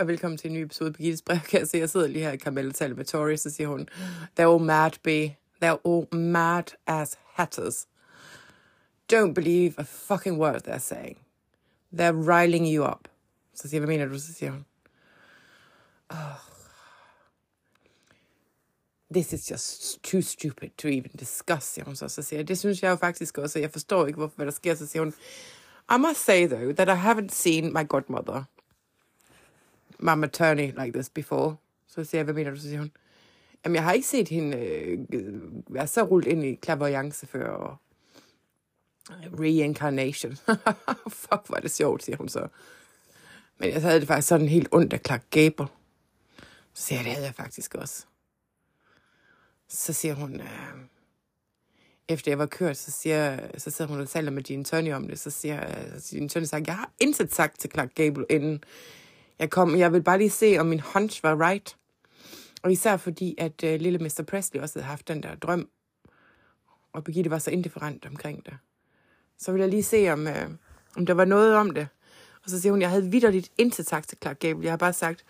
og velkommen til en ny episode af Birgittes brevkasse. Jeg sidder lige her i Carmella taler med Tori, så siger hun, They're all mad, be. They're all mad as hatters. Don't believe a fucking word they're saying. They're riling you up. Så siger jeg, hvad mener du? Så siger hun, oh, This is just too stupid to even discuss, siger hun så. Så siger jeg, det synes jeg jo faktisk også, jeg forstår ikke, hvorfor hvad der sker. Så siger hun, I must say though, that I haven't seen my godmother mama attorney like this before. Så siger jeg, hvad mener du? Så siger hun, jamen jeg har ikke set hende øh, være så rullet ind i clairvoyance før, og reincarnation. Fuck, hvor er det sjovt, siger hun så. Men jeg havde det faktisk sådan helt ondt af Clark Gable. Så siger jeg, det havde jeg faktisk også. Så siger hun, øh, efter jeg var kørt, så, siger, så sidder hun og taler med Gene Tony om det, så siger øh, Jean Tony sagt, jeg har intet sagt til Clark Gable, inden jeg kom. Jeg vil bare lige se, om min hunch var right. Og især fordi, at øh, lille Mr. Presley også havde haft den der drøm, og Birgitte var så indifferent omkring det. Så ville jeg lige se, om, øh, om der var noget om det. Og så siger hun, jeg havde vidderligt intet sagt til Clark Gable. Jeg har bare sagt,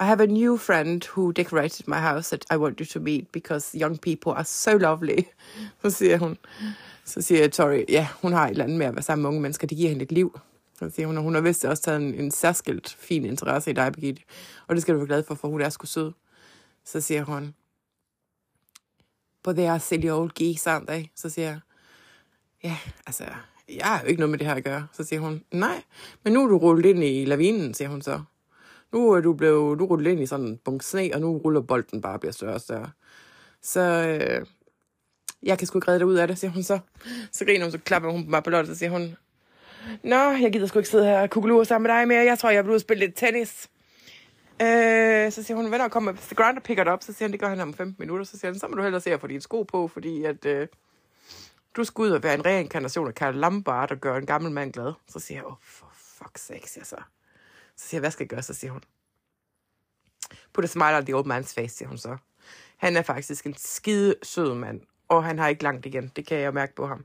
I have a new friend who decorated my house that I want you to meet because young people are so lovely. Så siger hun, så siger jeg, Tori, ja, hun har et eller andet med at være sammen med unge mennesker. Det giver hende et liv. Så siger hun, og hun har vist også taget en, en særskilt fin interesse i dig, Birgitte. Og det skal du være glad for, for hun er sgu sød. Så siger hun, but they are silly old geese, aren't they? Så siger jeg, ja, altså, jeg har jo ikke noget med det her at gøre. Så siger hun, nej, men nu er du rullet ind i lavinen, siger hun så. Nu er du blevet, du rullet ind i sådan en bunk sne, og nu ruller bolden bare og bliver større og større. Så øh, jeg kan sgu ikke redde dig ud af det, siger hun så. Så griner hun, så klapper hun på mig på lortet, så siger hun, Nå, jeg gider sgu ikke sidde her og kukulure sammen med dig mere. Jeg tror, jeg vil ud og spille lidt tennis. Øh, så siger hun, venner, kommer Mr. Grinder pick picker det op. Så siger han, det gør han om 15 minutter. Så siger han, så må du hellere se at få dine sko på, fordi at, øh, du skal ud og være en reinkarnation af Karl Lambert og gøre en gammel mand glad. Så siger jeg, åh, oh, for fuck's sake, siger jeg så. Så siger jeg, hvad skal jeg gøre? Så siger hun, put a smile on the old man's face, siger hun så. Han er faktisk en skide sød mand, og han har ikke langt igen. Det kan jeg mærke på ham.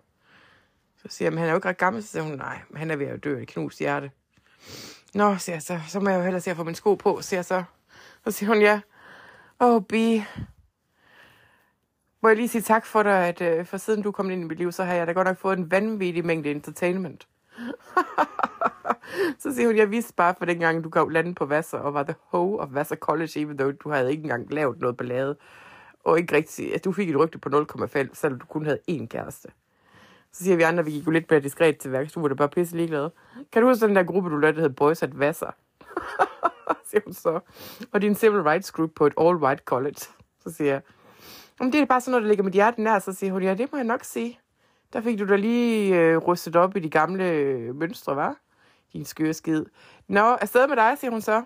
Så siger jeg, han er jo ikke ret gammel. Så siger hun, nej, men han er ved at dø et knust hjerte. Nå, siger jeg så, så må jeg jo hellere se at få min sko på, siger jeg så. Så siger hun, ja, åh, oh, Bi, må jeg lige sige tak for dig, at uh, for siden du kom ind i mit liv, så har jeg da godt nok fået en vanvittig mængde entertainment. så siger hun, jeg vidste bare for dengang, du kom lande på Vassar, og var the hoe of Vassar College, even though du havde ikke engang lavet noget ballade. Og ikke rigtig, at du fik et rygte på 0,5, selvom du kun havde én kæreste. Så siger vi andre, at vi gik jo lidt mere diskret til værks. Du var da bare pisse ligeglad. Kan du huske den der gruppe, du lavede, der hed Boys at Vassar? siger hun så. Og din civil rights group på et all white college. Så siger jeg, om det er bare sådan noget, der ligger mit hjerte nær. Så siger hun, ja, det må jeg nok sige. Der fik du da lige øh, rustet op i de gamle øh, mønstre, var? Din skøre skid. Nå, afsted med dig, siger hun så.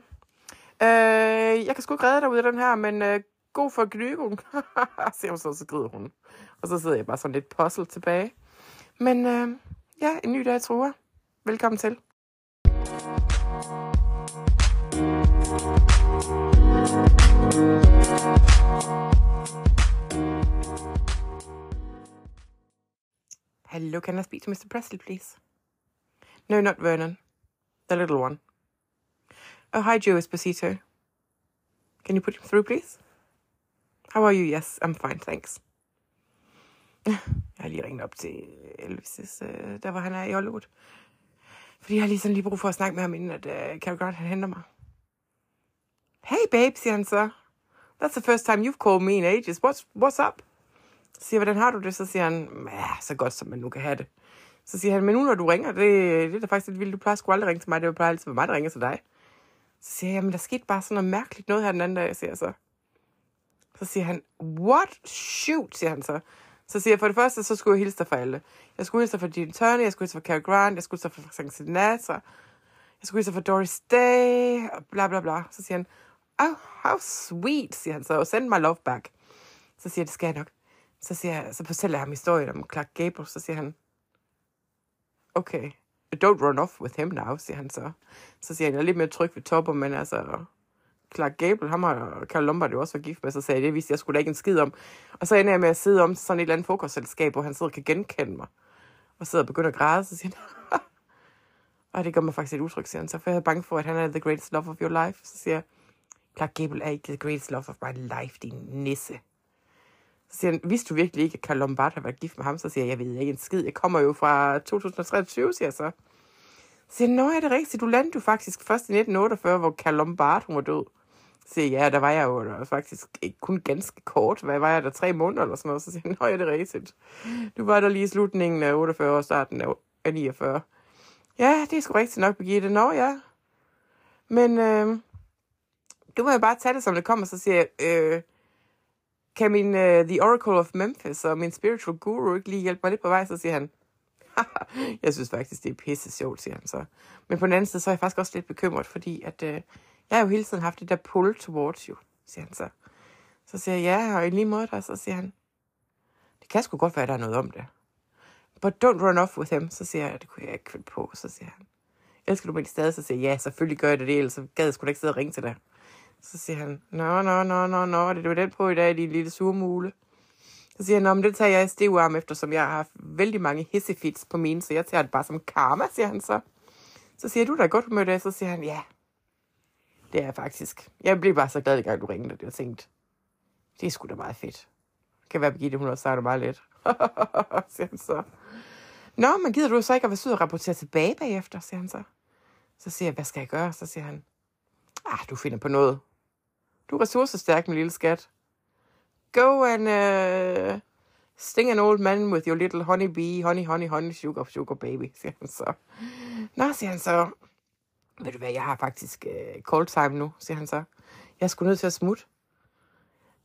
Øh, jeg kan sgu ikke redde dig ud af den her, men øh, god for gnygung, siger hun så, så skrider hun. Og så sidder jeg bare sådan lidt puzzle tilbage. Men øh, ja, en ny dag. Velkommen til. Hello, can I speak to Mr. Presley, please? No, not Vernon. The little one. Oh, hi, Joe Esposito. Can you put him through, please? How are you? Yes, I'm fine, thanks. Jeg har lige ringet op til Elvis' øh, der hvor han er i Hollywood. Fordi jeg har lige sådan lige brug for at snakke med ham, inden at uh, Cary Grant han henter mig. Hey babe, siger han så. That's the first time you've called me in ages. What's, what's up? Så siger hvordan har du det? Så siger han, så godt som man nu kan have det. Så siger han, men nu når du ringer, det, det er da faktisk lidt vildt. Du plejer sgu aldrig ringe til mig. Det plejer altid være mig, der ringer til dig. Så siger jeg, men der skete bare sådan noget mærkeligt noget her den anden dag, siger jeg så. Så siger han, what? Shoot, siger han så. Så siger jeg, for det første, så skulle jeg hilse dig for alle. Jeg skulle hilse dig for Dean Turner, jeg skulle hilse for Cary Grant, jeg skulle hilse for Frank Sinatra, jeg skulle hilse for Doris Day, og bla bla bla. Så siger han, oh, how sweet, siger han så, og send my love back. Så siger jeg, det skal jeg nok. Så, siger jeg, så fortæller jeg ham historien om Clark Gable, så siger han, okay, don't run off with him now, siger han så. Så siger han, jeg er lidt mere tryg ved topper, men altså, Clark Gable, ham og Carl Lombard jo også var gift med, så sagde jeg, det vidste jeg skulle da ikke en skid om. Og så ender jeg med at sidde om sådan et eller andet frokostselskab, hvor han sidder og kan genkende mig. Og sidder og begynder at græde, så siger han, Og det gør mig faktisk lidt utryg, siger han så, for jeg er bange for, at han er the greatest love of your life. Så siger jeg, Clark Gable er ikke the greatest love of my life, din nisse. Så siger han, vidste du virkelig ikke, at Carl Lombard har været gift med ham? Så siger jeg, jeg ved ikke en skid. Jeg kommer jo fra 2023, siger jeg så. Så siger han, nå, er det rigtigt? Du landede jo faktisk først i 1948, hvor Carl Lombard, hun var død. Så siger jeg, ja, der var jeg jo der var faktisk ikke kun ganske kort. Hvad var jeg der? Tre måneder eller sådan noget? Så siger han, er det rigtigt? Du var der lige i slutningen af 48 og starten af 49. Ja, det er sgu rigtigt nok, Birgitte. Nå, ja. Men øh, du må jo bare tage det, som det kommer, så siger jeg, øh, kan min uh, The Oracle of Memphis og min spiritual guru ikke lige hjælpe mig lidt på vej? Så siger han, jeg synes faktisk, det er pisse sjovt, siger han så. Men på den anden side, så er jeg faktisk også lidt bekymret, fordi at, uh, jeg har jo hele tiden haft det der pull towards you, siger han så. Så siger jeg, ja, og i lige måde og så siger han, det kan sgu godt være, at der er noget om det. But don't run off with him, så siger jeg, det kunne jeg ikke finde på, så siger han. Elsker du mig stadig? Så siger jeg, ja, selvfølgelig gør jeg det, ellers så gad jeg sgu da ikke sidde og ringe til dig. Så siger han, nå, nå, nå, nå, nå, det var den på i dag, din lille surmule. Så siger han, nå, men det tager jeg i stiv arm efter, som jeg har haft vældig mange hissefits på mine, så jeg tager det bare som karma, siger han så. Så siger du, der er godt humør i dag, så siger han, ja, det er faktisk. Jeg blev bare så glad, gang du ringede, og jeg tænkte, det er sgu da meget fedt. Det kan være, Birgitte, hun også sagt det meget lidt. siger han så. Nå, men gider du så ikke at være sød og rapportere tilbage bagefter, siger han så. Så siger jeg, hvad skal jeg gøre? Så siger han, ah, du finder på noget. Du er ressourcestærk, min lille skat. Go and uh, sting an old man with your little honey bee, honey, honey, honey, sugar, sugar baby, siger han så. Nå, siger han så. Ved du hvad, jeg har faktisk øh, call time nu, siger han så. Jeg skulle nødt til at smutte.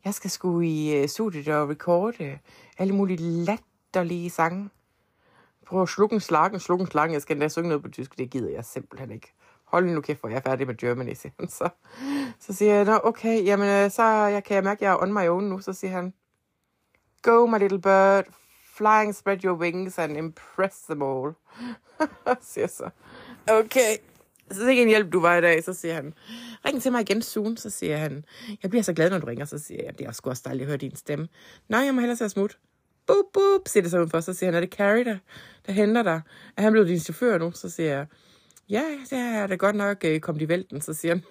Jeg skal sgu i øh, studiet og recorde øh, alle mulige latterlige sange. Prøv at slukke en slakken, slukke en slakken. Jeg skal endda synge noget på tysk. Det gider jeg simpelthen ikke hold nu kæft, hvor jeg er færdig med Germany, siger han. Så, så siger jeg, Nå, okay, jamen, øh, så øh, jeg kan jeg mærke, at jeg er on my own nu. Så siger han, go my little bird, flying, spread your wings and impress them all. siger så, okay, så det er ikke en hjælp, du var i dag. Så siger han, ring til mig igen soon. Så siger han, jeg bliver så glad, når du ringer. Så siger jeg, det er sgu også dejligt at høre din stemme. Nej, jeg må hellere se smut. Boop, boop, siger det så for. Så siger han, er det Carrie, der, der henter dig? Er han blevet din chauffør nu? Så siger jeg, ja, det er da godt nok øh, uh, kommet i vælten, så siger han,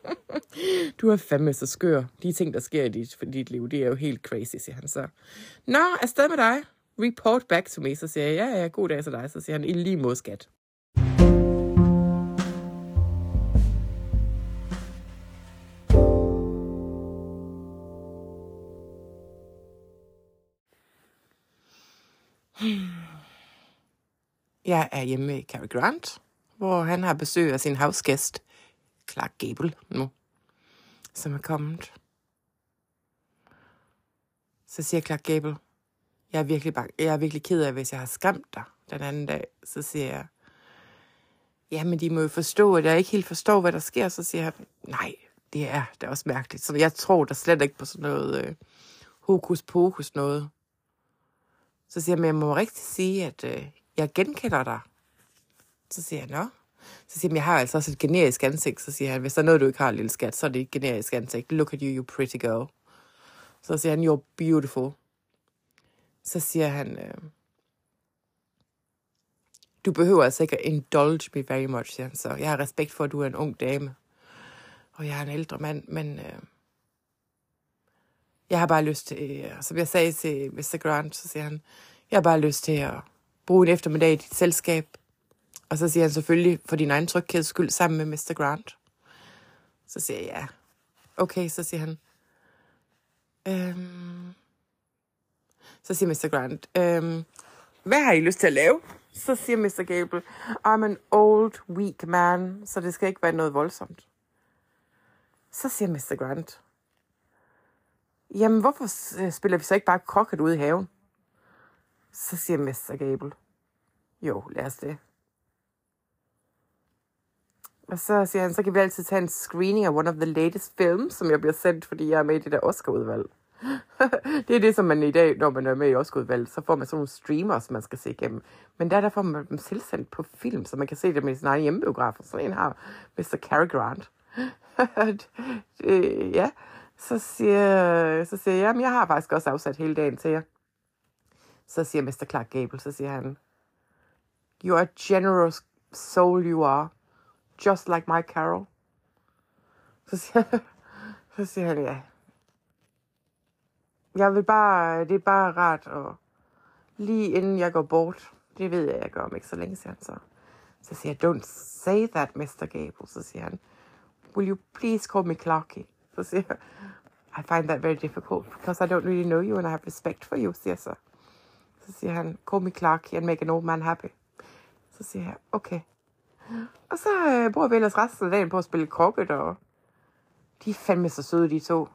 du er fandme så skør. De ting, der sker i dit, for dit liv, det er jo helt crazy, siger han så. Nå, afsted med dig. Report back to me, så siger jeg, ja, ja, god dag til dig. Så siger han, i lige mod Jeg er hjemme med Cary Grant hvor han har besøg af sin havsgæst, Clark Gable nu, som er kommet. Så siger Clark Gable, jeg er virkelig, bang, jeg er virkelig ked af, hvis jeg har skræmt dig den anden dag. Så siger jeg, ja, men de må jo forstå, at jeg ikke helt forstår, hvad der sker. Så siger jeg, nej, det er det er også mærkeligt. Så jeg tror der slet ikke på sådan noget øh, hokus pokus noget. Så siger jeg, men jeg må rigtig sige, at øh, jeg genkender dig. Så siger jeg, nå. Så siger han, jeg har altså også et generisk ansigt. Så siger han, hvis der er noget, du ikke har, lille skat, så er det et generisk ansigt. Look at you, you pretty girl. Så siger han, you're beautiful. Så siger han, øh, du behøver altså ikke at indulge me very much, siger han så. Jeg har respekt for, at du er en ung dame. Og jeg er en ældre mand, men øh, jeg har bare lyst til, øh, som jeg sagde til Mr. Grant, så siger han, jeg har bare lyst til at bruge en eftermiddag i dit selskab, og så siger han selvfølgelig, for din egen trygheds skyld, sammen med Mr. Grant. Så siger jeg, ja. Okay, så siger han, øhm, så siger Mr. Grant, øhm, hvad har I lyst til at lave? Så siger Mr. Gable, I'm an old, weak man, så det skal ikke være noget voldsomt. Så siger Mr. Grant, jamen hvorfor spiller vi så ikke bare krokket ude i haven? Så siger Mester Gable, jo, lad os det. Og så siger han, så kan vi altid tage en screening af one of the latest films, som jeg bliver sendt, fordi jeg er med i det der Oscar-udvalg. det er det, som man i dag, når man er med i Oscar-udvalget, så får man sådan nogle streamers, man skal se igennem. Men der, der får man dem tilsendt på film, så man kan se dem i sin egen hjemmebiograf. Sådan en har Mr. Cary Grant. ja, så siger, så siger jeg, jamen, jeg har faktisk også afsat hele dagen til jer. Så siger Mr. Clark Gable, så siger han, You are a generous soul you are. Just like my Carol. Så siger, så siger han, ja. Jeg vil bare, det er bare rart, og lige inden jeg går bort, det ved jeg, jeg gør om ikke så længe, siger han så. Så siger jeg, don't say that, Mr. Gable. Så siger han, will you please call me Clarky? Så siger jeg, I find that very difficult, because I don't really know you, and I have respect for you, siger jeg så. Så siger han, call me Clark and make an old man happy. Så siger jeg, okay. Og så øh, bruger vi ellers resten af dagen på at spille krokket, og de er fandme så søde, de to.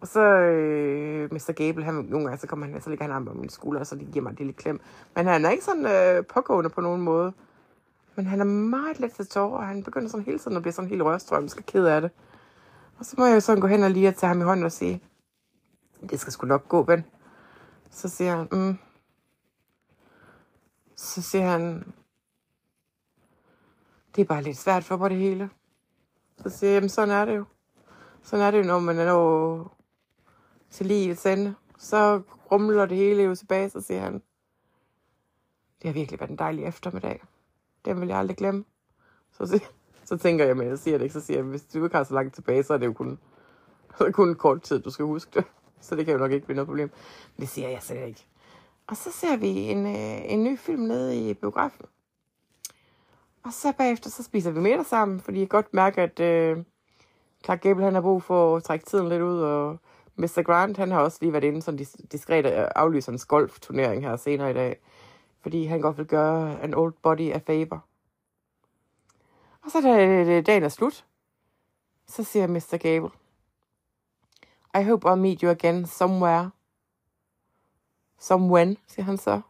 Og så øh, Mr. Gable, han, nogle gange så kommer han, så ligger han arm på min skulder, og så de giver mig et lille klem. Men han er ikke sådan øh, pågående på nogen måde. Men han er meget let til tårer, og han begynder sådan hele tiden at blive sådan helt rørstrømsk og ked af det. Og så må jeg jo sådan gå hen og lige at tage ham i hånden og sige, det skal sgu nok gå, ven. Så siger han, mm. Så siger han, det er bare lidt svært for mig det hele. Så siger jeg, jamen sådan er det jo. Sådan er det jo, når man er nået til livets ende. Så rumler det hele jo tilbage, så siger han, det har virkelig været en dejlig eftermiddag. Den vil jeg aldrig glemme. Så, siger, så tænker jeg, men jeg siger det ikke, så siger jeg, hvis du ikke har så langt tilbage, så er det jo kun, så er det kun en kort tid, du skal huske det. Så det kan jo nok ikke blive noget problem. Men det siger jeg slet ikke. Og så ser vi en, øh, en ny film nede i biografen. Og så bagefter, så spiser vi middag sammen, fordi jeg godt mærker, at øh, Clark Gable han har brug for at trække tiden lidt ud, og Mr. Grant, han har også lige været inde sådan dis- diskret aflyser hans golfturnering her senere i dag, fordi han godt vil gøre en old body a favor. Og så da øh, dagen er slut, så siger Mr. Gable, I hope I'll meet you again somewhere. Some when, siger han så.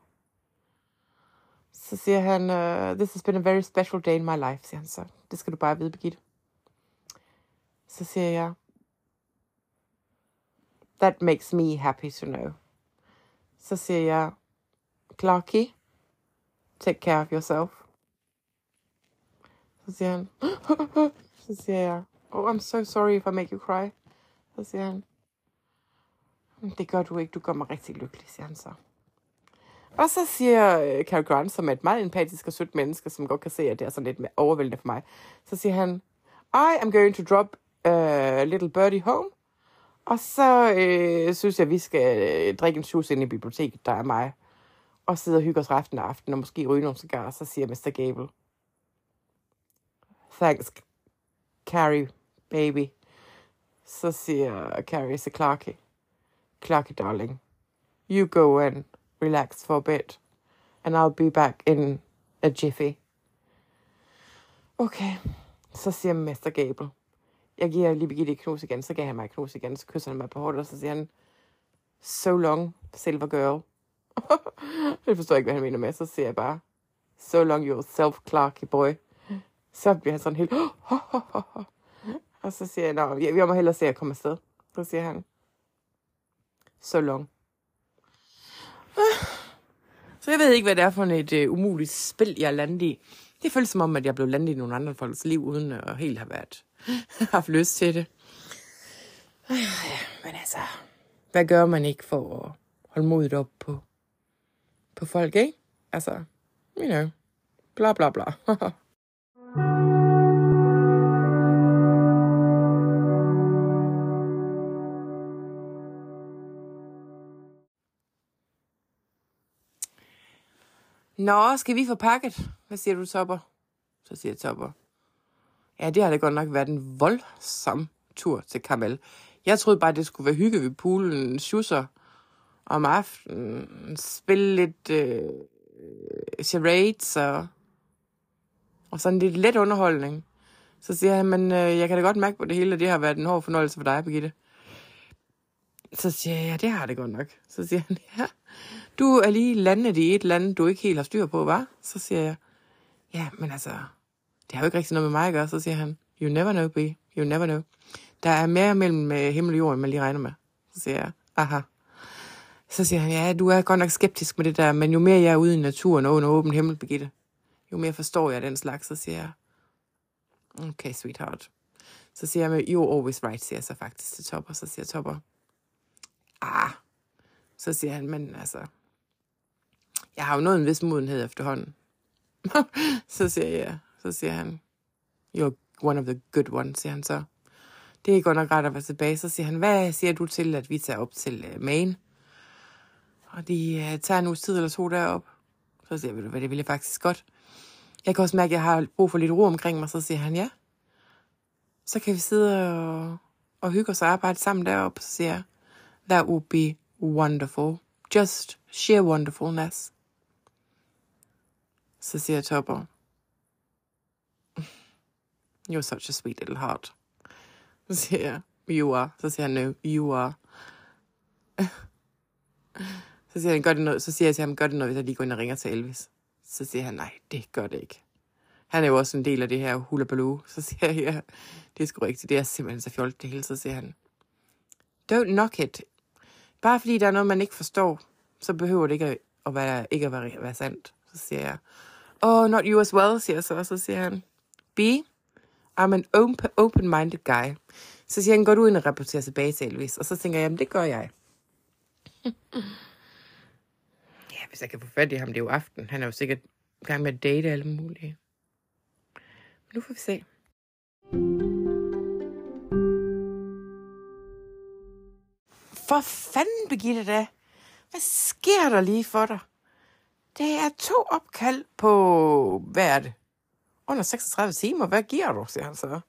Så siger han, uh, this has been a very special day in my life, siger han så. Det skal du bare vide, Birgitte. Så siger jeg, that makes me happy to know. Så siger jeg, Clarky, take care of yourself. Så siger han, så siger jeg, oh, I'm so sorry if I make you cry. Så siger han, det gør du ikke, du gør mig rigtig lykkelig, siger han så. Og så siger øh, Cary Grant, som er et meget empatisk og sødt menneske, som godt kan se, at det er sådan lidt mere overvældende for mig, så siger han, I am going to drop a little birdie home, og så øh, synes jeg, vi skal øh, drikke en sus ind i biblioteket, der er mig, og sidde og hygge os resten af aftenen, og måske ryge nogle cigarer, så siger Mr. Gable, thanks, Carrie, baby. Så siger Carrie til Clarky, Clarky, darling, you go and relax for a bit, and I'll be back in a jiffy. Okay, så siger Mester Gable, jeg giver lige Birgitte et knus igen, så gav han mig et knus igen, så kysser han mig på håret, og så siger han, so long, silver girl. det forstår jeg ikke, hvad han mener med, så siger jeg bare, so long yourself, Clarky boy. Så bliver han sådan helt, og så siger jeg, nå, jeg, jeg må hellere se at komme afsted. Så siger han, so long. Øh, så jeg ved ikke, hvad det er for et uh, umuligt spil, jeg er landet i. Det føles som om, at jeg blev landet i nogle andre folks liv, uden at helt have været, haft lyst til det. Øh, men altså, hvad gør man ikke for at holde modet op på, på folk, ikke? Altså, you know, bla bla bla. Nå, skal vi få pakket? Hvad siger du, Topper? Så siger Topper. Ja, det har da godt nok været en voldsom tur til Kamal. Jeg troede bare, det skulle være hygge ved poolen, schusser om aftenen, spille lidt øh, charades og, og sådan lidt let underholdning. Så siger han, men øh, jeg kan da godt mærke på det hele, at det har været en hård fornøjelse for dig, Birgitte. Så siger jeg, ja, det har det godt nok. Så siger han, ja, du er lige landet i et land, du ikke helt har styr på, var? Så siger jeg, ja, men altså, det har jo ikke rigtig noget med mig at gøre. Så siger han, you never know, B. You never know. Der er mere mellem øh, himmel og jord, end man lige regner med. Så siger jeg, aha. Så siger han, ja, du er godt nok skeptisk med det der, men jo mere jeg er ude i naturen og under åben himmel, Birgitte, jo mere forstår jeg den slags. Så siger jeg, okay, sweetheart. Så siger jeg, you're always right, siger jeg så faktisk til Topper. Så siger Topper, ah. Så siger han, men altså, jeg har jo nået en vis modenhed efterhånden. så siger jeg, så siger han, you're one of the good ones, siger han så. Det er godt nok ret at være tilbage. Så siger han, hvad siger du til, at vi tager op til uh, Maine? Og de uh, tager en uges tid eller to derop. Så siger jeg, ved du hvad, det vil jeg faktisk godt. Jeg kan også mærke, at jeg har brug for lidt ro omkring mig. Så siger han, ja. Så kan vi sidde og, og hygge os og arbejde sammen deroppe. Så siger jeg, that would be wonderful. Just sheer wonderfulness. Så siger Topper, You're such a sweet little heart. Så siger jeg, you are. Så siger han, no, you are. så siger han, gør det noget. Så siger jeg til ham, gør det noget, hvis jeg lige går ind og ringer til Elvis. Så siger han, nej, det gør det ikke. Han er jo også en del af det her hula baloo. Så siger jeg, ja, det er sgu rigtigt. Det er simpelthen så fjollet det hele. Så siger han, don't knock it. Bare fordi der er noget, man ikke forstår, så behøver det ikke at være, ikke at være, være sandt. Så siger jeg, oh, not you as well, siger jeg så. Så siger han, B, I'm an open-minded guy. Så siger han, går du ind og rapporterer tilbage til Elvis? Og så tænker jeg, jamen det gør jeg. ja, hvis jeg kan få fat i ham, det er jo aften. Han er jo sikkert i gang med at date alle mulige. Men nu får vi se. For fanden, Birgitte, da. Hvad sker der lige for dig? Det er to opkald på, hvad er det? Under 36 timer, hvad giver du, siger han så.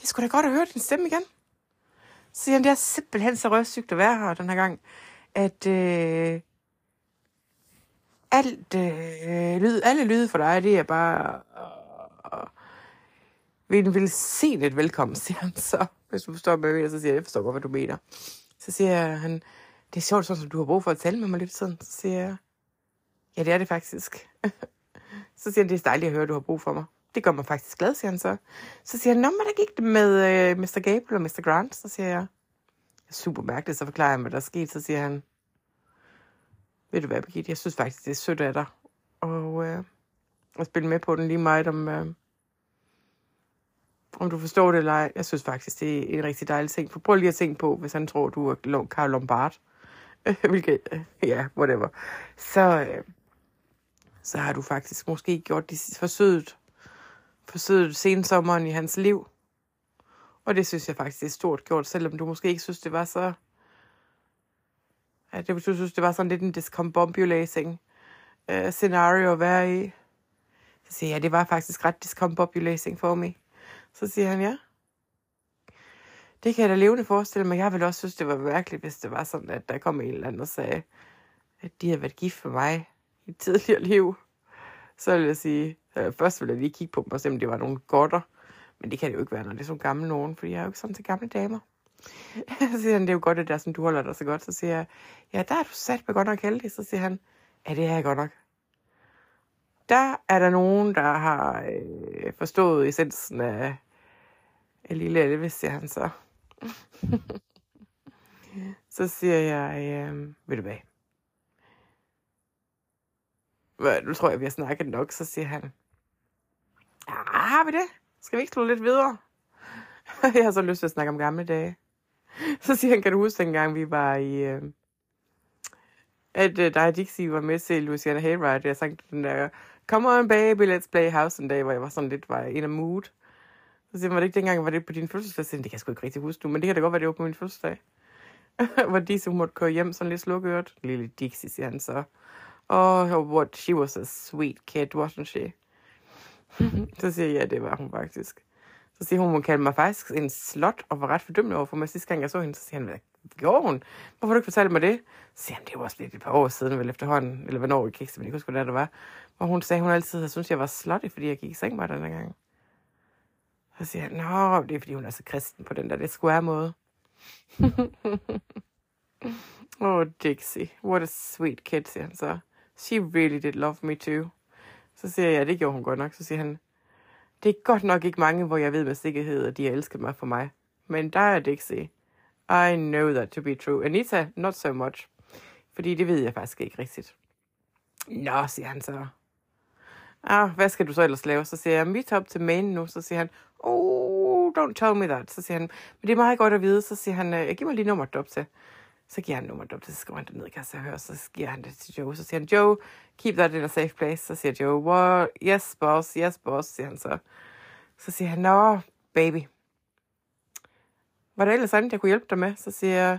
Det skulle da godt at høre din stemme igen. Så siger han, det er simpelthen så røvsygt at være her den her gang, at øh, alt, øh, lyd, alle lyde for dig, det er bare øh, vil, vil se lidt velkommen, siger han så. Hvis du forstår, hvad jeg mener, så siger jeg, jeg forstår godt, hvad du mener. Så siger han, det er sjovt, sådan, som du har brug for at tale med mig lidt sådan. Så siger jeg, ja, det er det faktisk. så siger han, det er dejligt at høre, at du har brug for mig. Det gør mig faktisk glad, siger han så. Så siger han, nå, men der gik det med øh, Mr. Gable og Mr. Grant. Så siger jeg, super mærkeligt, så forklarer jeg, hvad der er sket. Så siger han, ved du hvad, Birgitte, jeg synes faktisk, det er sødt af dig. Og øh, at spille med på den lige meget, om, øh, om du forstår det eller ej. Jeg synes faktisk, det er en rigtig dejlig ting. For prøv lige at tænke på, hvis han tror, du er Karl Lombard. Hvilket, øh, ja, whatever. Så, øh, så har du faktisk måske gjort det forsøget, forsøget sensommeren i hans liv. Og det synes jeg faktisk er stort gjort, selvom du måske ikke synes, det var så... Ja, det, du synes, det var sådan lidt en discombobulating uh, øh, scenario at være i. Så siger jeg, ja, det var faktisk ret discombobulating for mig. Så siger han, ja. Det kan jeg da levende forestille mig. Jeg ville også synes, det var mærkeligt, hvis det var sådan, at der kom en eller anden og sagde, at de havde været gift for mig i et tidligere liv. Så vil jeg sige, øh, først vil jeg lige kigge på dem og se, om det var nogle godter. Men det kan det jo ikke være, når det er sådan gamle nogen, for jeg er jo ikke sådan til gamle damer. så siger han, det er jo godt, det der, som du holder dig så godt. Så siger jeg, ja, der er du sat på godt nok heldig. Så siger han, ja, det er jeg godt nok. Der er der nogen, der har øh, forstået essensen af, af lille Elvis, siger han så. så siger jeg, øh, ved du hvad? Nu tror jeg, vi har snakket nok, så siger han, ja, har vi det? Skal vi ikke slå lidt videre? jeg har så lyst til at snakke om gamle dage. Så siger han, kan du huske dengang, vi var i... Øh, at øh, dig og Dixie var med til Louisiana Hayride. Jeg sang den der, come on baby, let's play house en dag, hvor jeg var sådan lidt var in a mood. Så siger han, var det ikke dengang, var det på din fødselsdag? Så siger, det kan jeg sgu ikke rigtig huske nu, men det kan da godt være, det var på min fødselsdag. hvor Dixie måtte køre hjem sådan lidt slukørt. Lille Dixie, siger han så. Oh, what, she was a sweet kid, wasn't she? så siger jeg, ja, det var hun faktisk. Så siger hun, hun kaldte mig faktisk en slot, og var ret fordømmende over for mig sidste gang, jeg så hende. Så siger han, hvad gjorde hun? Hvorfor har du ikke fortalt mig det? Så siger han, det var også lidt et par år siden, vel efterhånden, eller hvornår, jeg kan ikke simpelthen huske, hvad det var. Hvor hun sagde, hun altid havde syntes, jeg var slottig, fordi jeg gik i seng med den gang. Så siger han, nå, det er fordi, hun er så kristen på den der lidt square måde. oh, Dixie, what a sweet kid, siger han så. She really did love me too. Så siger jeg, ja, det gjorde hun godt nok. Så siger han, det er godt nok ikke mange, hvor jeg ved med sikkerhed, at de har elsket mig for mig. Men der er Dixie. I know that to be true. Anita, not so much. Fordi det ved jeg faktisk ikke rigtigt. Nå, siger han så. Ah, hvad skal du så ellers lave? Så siger jeg, meet up til Maine nu. Så siger han, oh, don't tell me that. Så siger han, men det er meget godt at vide. Så siger han, øh, jeg giver mig lige nummeret op til. Så giver han nummeret op, så skriver han det ned, i kasse så. Så giver han det til Joe. Så siger han, Joe, keep that in a safe place. Så siger Joe, what? yes, boss, yes, boss, siger han så. Så siger han, nå, baby. Var der ellers andet, jeg kunne hjælpe dig med? Så siger jeg,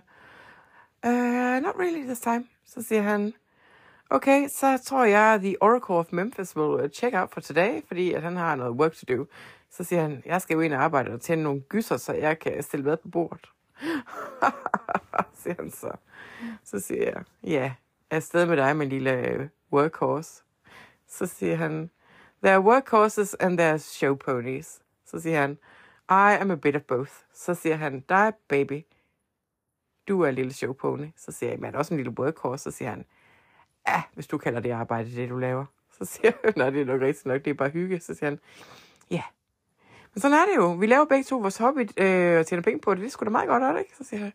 uh, not really this time. Så siger han, okay, så tror jeg, at The Oracle of Memphis will øh, check out for today, fordi at han har noget work to do. Så siger han, jeg skal jo ind og arbejde og tænde nogle gyser, så jeg kan stille mad på bordet. siger han så. Så siger jeg, ja, yeah, afsted med dig, min lille øh, workhorse. Så siger han, there are workhorses and there are show ponies. Så siger han, I am a bit of both. Så siger han, dig baby, du er en lille showpony. Så siger jeg, men er også en lille workhorse. Så siger han, ja, hvis du kalder det arbejde, det du laver. Så siger jeg, nej, det er nok rigtigt nok, det er bare hygge. Så siger han, ja. Men sådan er det jo. Vi laver begge to vores hobby øh, og tjener penge på det. Det er sgu da meget godt, er det ikke? Så siger jeg,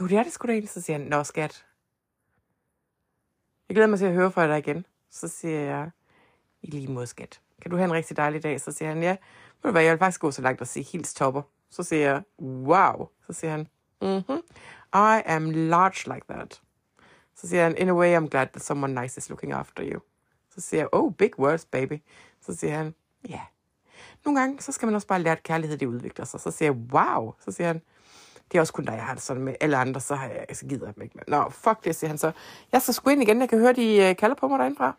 jo, det er det sgu da egentlig. Så siger han, nå skat. Jeg glæder mig til at høre fra dig igen. Så siger jeg, i lige mod skat. Kan du have en rigtig dejlig dag? Så siger han, ja. Ved du hvad, jeg vil faktisk gå så langt og sige helt topper. Så siger jeg, wow. Så siger han, mm-hmm. I am large like that. Så siger han, in a way, I'm glad that someone nice is looking after you. Så siger jeg, oh, big words, baby. Så siger han, ja. Yeah. Nogle gange, så skal man også bare lære, at kærlighed, det udvikler sig. Så siger jeg, wow. Så siger han, det er også kun dig, jeg har det sådan med. Alle andre, så, har jeg, så gider jeg dem ikke med. Nå, fuck det, siger han så. Jeg skal sgu ind igen, jeg kan høre, de øh, kalder på mig derindefra.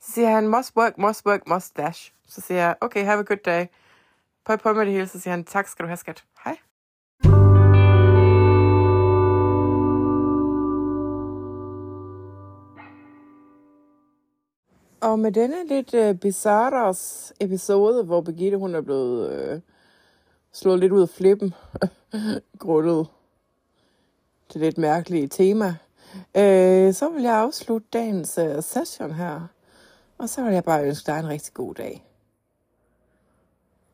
Så siger han, must work, must work, must dash. Så siger jeg, okay, have a good day. På på med det hele, så siger han, tak skal du have, skat. Hej. Og med denne lidt øh, bizarre episode, hvor Birgitte hun er blevet øh, slået lidt ud af flippen, grundet det lidt mærkelige tema, øh, så vil jeg afslutte dagens øh, session her. Og så vil jeg bare ønske dig en rigtig god dag.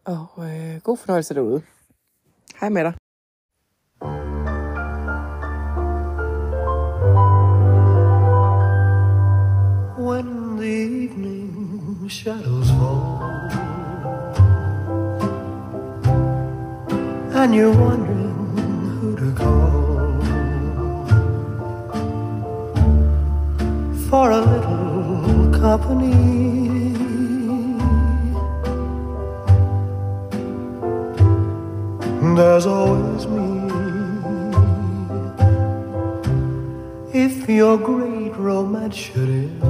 Og øh, god fornøjelse derude. Hej med dig. when the evening shadows fall and you're wondering who to call for a little company. There's always me. If your great romance should end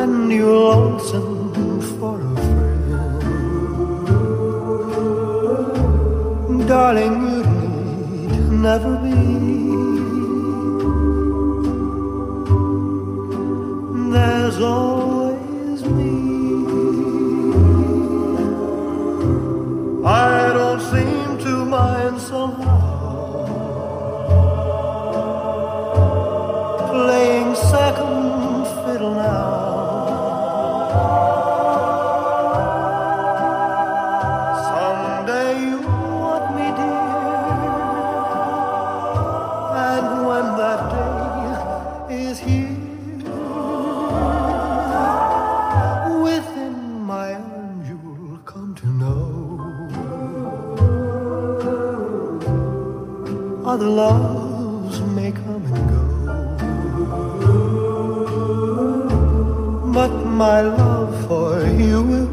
and you're lonesome darling, need never be. There's always me. I don't seem to mind somehow. playing Other loves may come and go. but my love for you will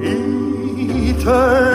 be eternal.